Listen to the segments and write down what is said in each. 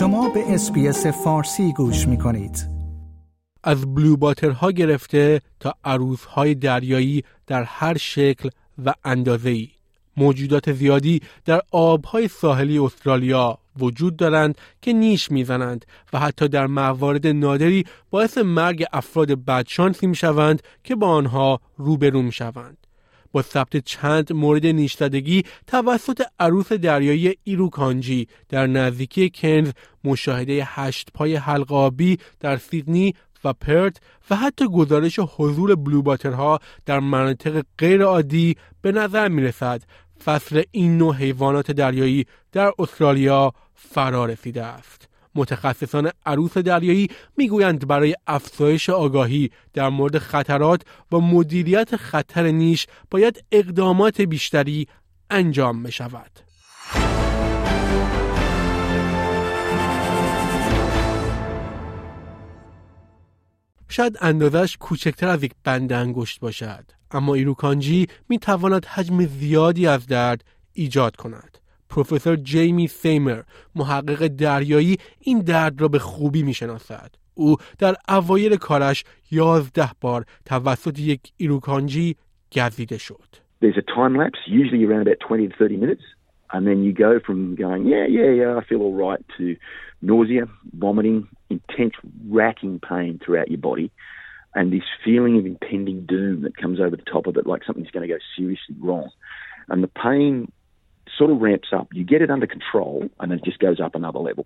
شما به SBS فارسی گوش می کنید. از bluebottle ها گرفته تا عروسهای دریایی در هر شکل و اندازه ای. موجودات زیادی در آبهای ساحلی استرالیا وجود دارند که نیش می‌زنند و حتی در موارد نادری باعث مرگ افراد بدشانسی می‌شوند که با آنها روبرو می‌شوند. با ثبت چند مورد نیشزدگی توسط عروس دریایی ایروکانجی در نزدیکی کنز مشاهده هشت پای حلقابی در سیدنی و پرت و حتی گزارش حضور بلوباترها در مناطق غیر عادی به نظر می رسد فصل این نوع حیوانات دریایی در استرالیا فرا رسیده است. متخصصان عروس دریایی می‌گویند برای افزایش آگاهی در مورد خطرات و مدیریت خطر نیش باید اقدامات بیشتری انجام می شود. شاید اندازش کوچکتر از یک بند انگشت باشد اما ایروکانجی می تواند حجم زیادی از درد ایجاد کند پروفسور جیمی سیمر محقق دریایی این درد را به خوبی می شناسد. او در اوایل کارش یازده بار توسط یک ایروکانجی گزیده شد. There's a time lapse, usually around about 20 to 30 minutes. And then you go from going, yeah, yeah, yeah, I feel all right, to nausea, vomiting, intense racking pain throughout your body, and this feeling of impending doom that comes over the top of it, like something's going to go seriously wrong. And the pain sort of ramps up. You get it under control, and it just goes up another level.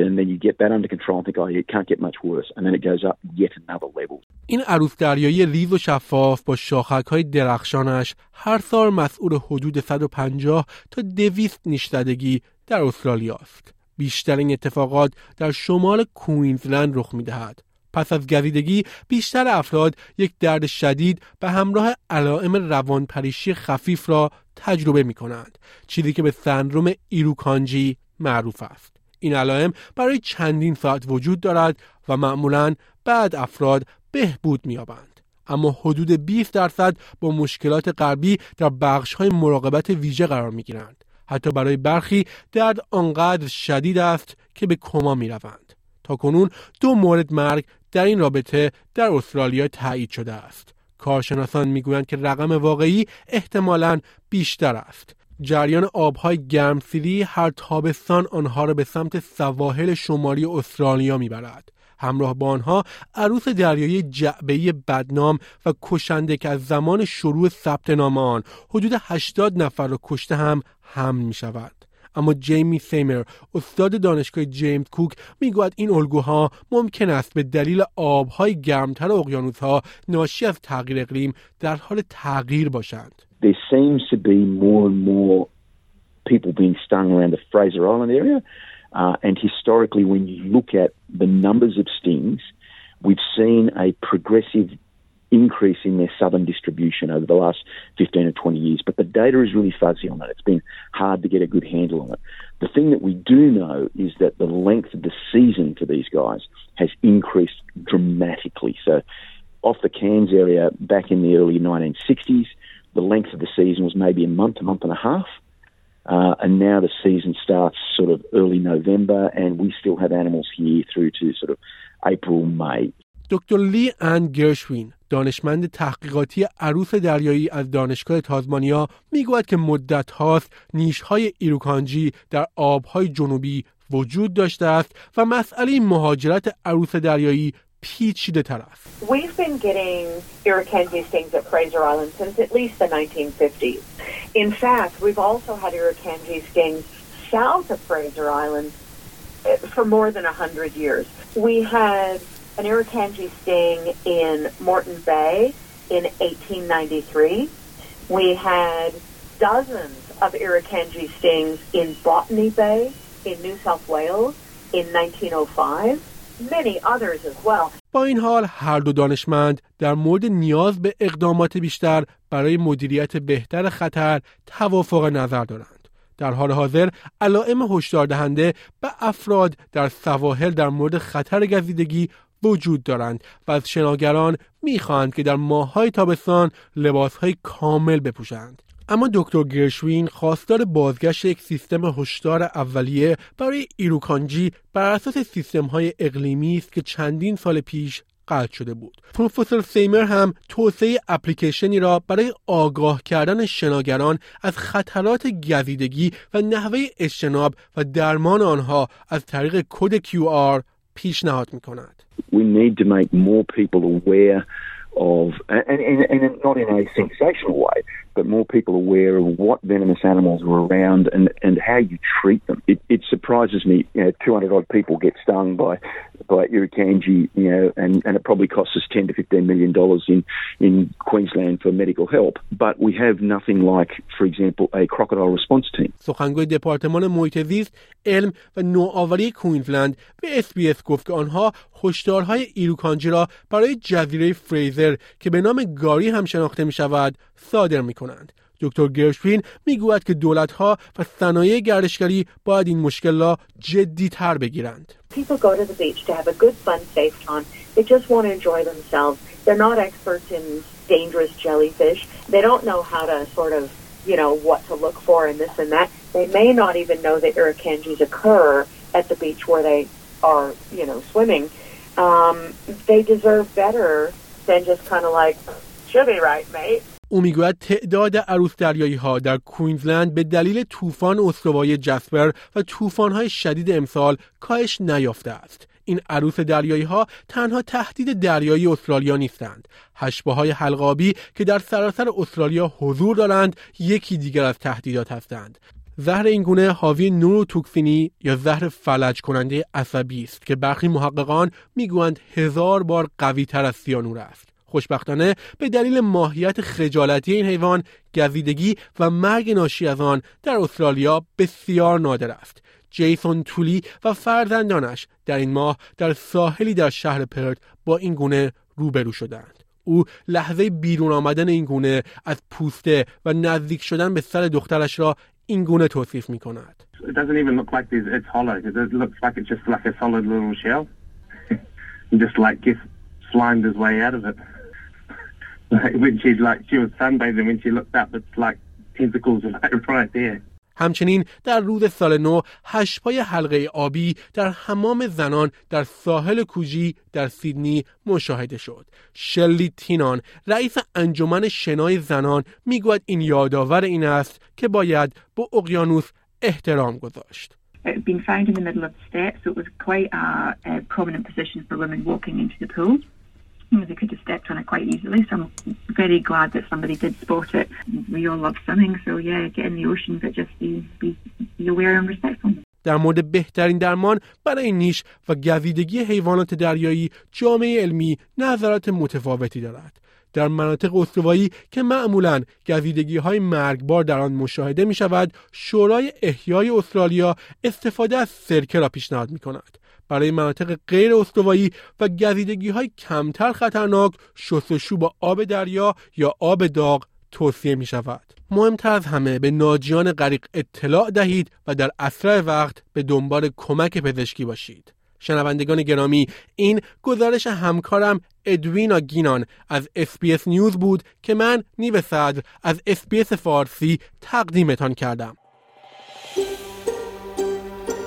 And then you get that under control and think, oh, it can't get much worse. And then it goes up yet another level. این عروس دریایی ریز و شفاف با شاخک های درخشانش هر سال مسئول حدود 150 تا 200 نیشزدگی در استرالیا است. بیشتر این اتفاقات در شمال کوینزلند رخ می دهد. پس از گزیدگی بیشتر افراد یک درد شدید به همراه علائم روانپریشی خفیف را تجربه می کنند. چیزی که به سندروم ایروکانجی معروف است. این علائم برای چندین ساعت وجود دارد و معمولا بعد افراد بهبود می‌یابند. اما حدود 20 درصد با مشکلات قلبی در بخش های مراقبت ویژه قرار می گیرند. حتی برای برخی درد آنقدر شدید است که به کما می روند. تا کنون دو مورد مرگ در این رابطه در استرالیا تایید شده است. کارشناسان می‌گویند که رقم واقعی احتمالاً بیشتر است. جریان آبهای گرمسیری هر تابستان آنها را به سمت سواحل شمالی استرالیا می‌برد. همراه با آنها عروس دریایی جعبهی بدنام و کشنده که از زمان شروع ثبت نام آن حدود 80 نفر را کشته هم هم می شود. اما جیمی سیمر استاد دانشگاه جیمز کوک می‌گوید این الگوها ممکن است به دلیل آبهای گرمتر اقیانوسها ناشی از تغییر اقلیم در حال تغییر باشند there seems to be more and more people being stung around the Fraser Island area. Uh, and historically, when you look at the numbers of stings, we've seen a progressive increase in their southern distribution over the last 15 or 20 years. But the data is really fuzzy on that. It's been hard to get a good handle on it. The thing that we do know is that the length of the season for these guys has increased dramatically. So, off the Cairns area back in the early 1960s, the length of the season was maybe a month, a month and a half. Uh, and now the season starts sort of early November, and we still have animals here through to sort of April, May. دکتر لی ان گرشوین دانشمند تحقیقاتی عروس دریایی از دانشگاه تازمانیا می‌گوید که مدت هاست نیش های ایروکانجی در آبهای جنوبی وجود داشته است و مسئله مهاجرت عروس دریایی پیچیده تر است. We've been getting irukandji stings at Fraser Island since at least the 1950s. In fact, we've also had irukandji stings south of Fraser Island eh, for more than 100 years. We had an irukandji sting in Morton Bay in 1893. We had dozens of irukandji stings in Botany Bay in New South Wales in 1905. با این حال هر دو دانشمند در مورد نیاز به اقدامات بیشتر برای مدیریت بهتر خطر توافق نظر دارند. در حال حاضر علائم هشدار دهنده به افراد در سواحل در مورد خطر گزیدگی وجود دارند و از شناگران می‌خواهند که در ماههای تابستان لباسهای کامل بپوشند اما دکتر گرشوین خواستار بازگشت یک سیستم هشدار اولیه برای ایروکانجی بر اساس سیستم های اقلیمی است که چندین سال پیش قطع شده بود. پروفسور سیمر هم توسعه اپلیکیشنی را برای آگاه کردن شناگران از خطرات گزیدگی و نحوه اجتناب و درمان آنها از طریق کد QR پیشنهاد می کند. We need to make more people aware of, and, and, and not in a sensational way, but more people aware of what venomous animals are around and, and how you treat them. It, it surprises me, you know, 200 odd people get stung by by Irukandji, you know, and, and it probably costs us 10 to 15 million dollars in, in Queensland for medical help. But we have nothing like, for example, a crocodile response team. سخنگوی دپارتمان محیط زیست، علم و نوآوری کوینزلند به اسپیس گفت که آنها هشدارهای ایروکانجی را برای جزیره فریزر که به نام گاری هم شناخته می شود صادر می کنند. دکتر گرشوین میگوید که دولت ها و صنایع گردشگری باید این مشکل را جدی تر بگیرند. People go to the beach to have a good, fun, safe time. They just want to enjoy themselves. They're not experts in dangerous jellyfish. They don't know how to sort of, you know, what to look for and this and that. They may not even know that irukandjis occur at the beach where they are, you know, swimming. Um, they deserve better than just kind of like, should be right, mate. او می‌گوید تعداد عروس دریایی ها در کوینزلند به دلیل طوفان استوایی جسپر و طوفان های شدید امسال کاهش نیافته است. این عروس دریایی ها تنها تهدید دریایی استرالیا نیستند. هشبه های حلقابی که در سراسر استرالیا حضور دارند یکی دیگر از تهدیدات هستند. زهر این گونه حاوی نوروتوکسینی یا زهر فلج کننده عصبی است که برخی محققان می‌گویند هزار بار قوی تر از سیانور است. خوشبختانه به دلیل ماهیت خجالتی این حیوان گزیدگی و مرگ ناشی از آن در استرالیا بسیار نادر است. جیسون تولی و فرزندانش در این ماه در ساحلی در شهر پرت با این گونه روبرو شدند. او لحظه بیرون آمدن این گونه از پوسته و نزدیک شدن به سر دخترش را این گونه توصیف می کند. When she like she was sunbathing when she looked up it's like tentacles right there. همچنین در روز سال نو هشپای حلقه آبی در حمام زنان در ساحل کوجی در سیدنی مشاهده شد. شلی تینان رئیس انجمن شنای زنان می‌گوید این یادآور این است که باید به اقیانوس احترام گذاشت. It had been found in the middle of the steps, so it was quite a, a prominent position for women walking into the pool. They could have stepped on it quite easily. So I'm very glad that somebody did spot it. We all love swimming, so yeah, get in the ocean, but just be, be, be aware and respectful. در مورد بهترین درمان برای نیش و گزیدگی حیوانات دریایی جامعه علمی نظرات متفاوتی دارد. در مناطق استوایی که معمولا گزیدگی های مرگبار در آن مشاهده می شود شورای احیای استرالیا استفاده از سرکه را پیشنهاد می کند. برای مناطق غیر استوایی و گزیدگی های کمتر خطرناک شستشو با آب دریا یا آب داغ توصیه می شود. مهمتر از همه به ناجیان غریق اطلاع دهید و در اسرع وقت به دنبال کمک پزشکی باشید. شنوندگان گرامی این گزارش همکارم ادوینا گینان از SBS News بود که من نیو صدر از SBS فارسی تقدیمتان کردم.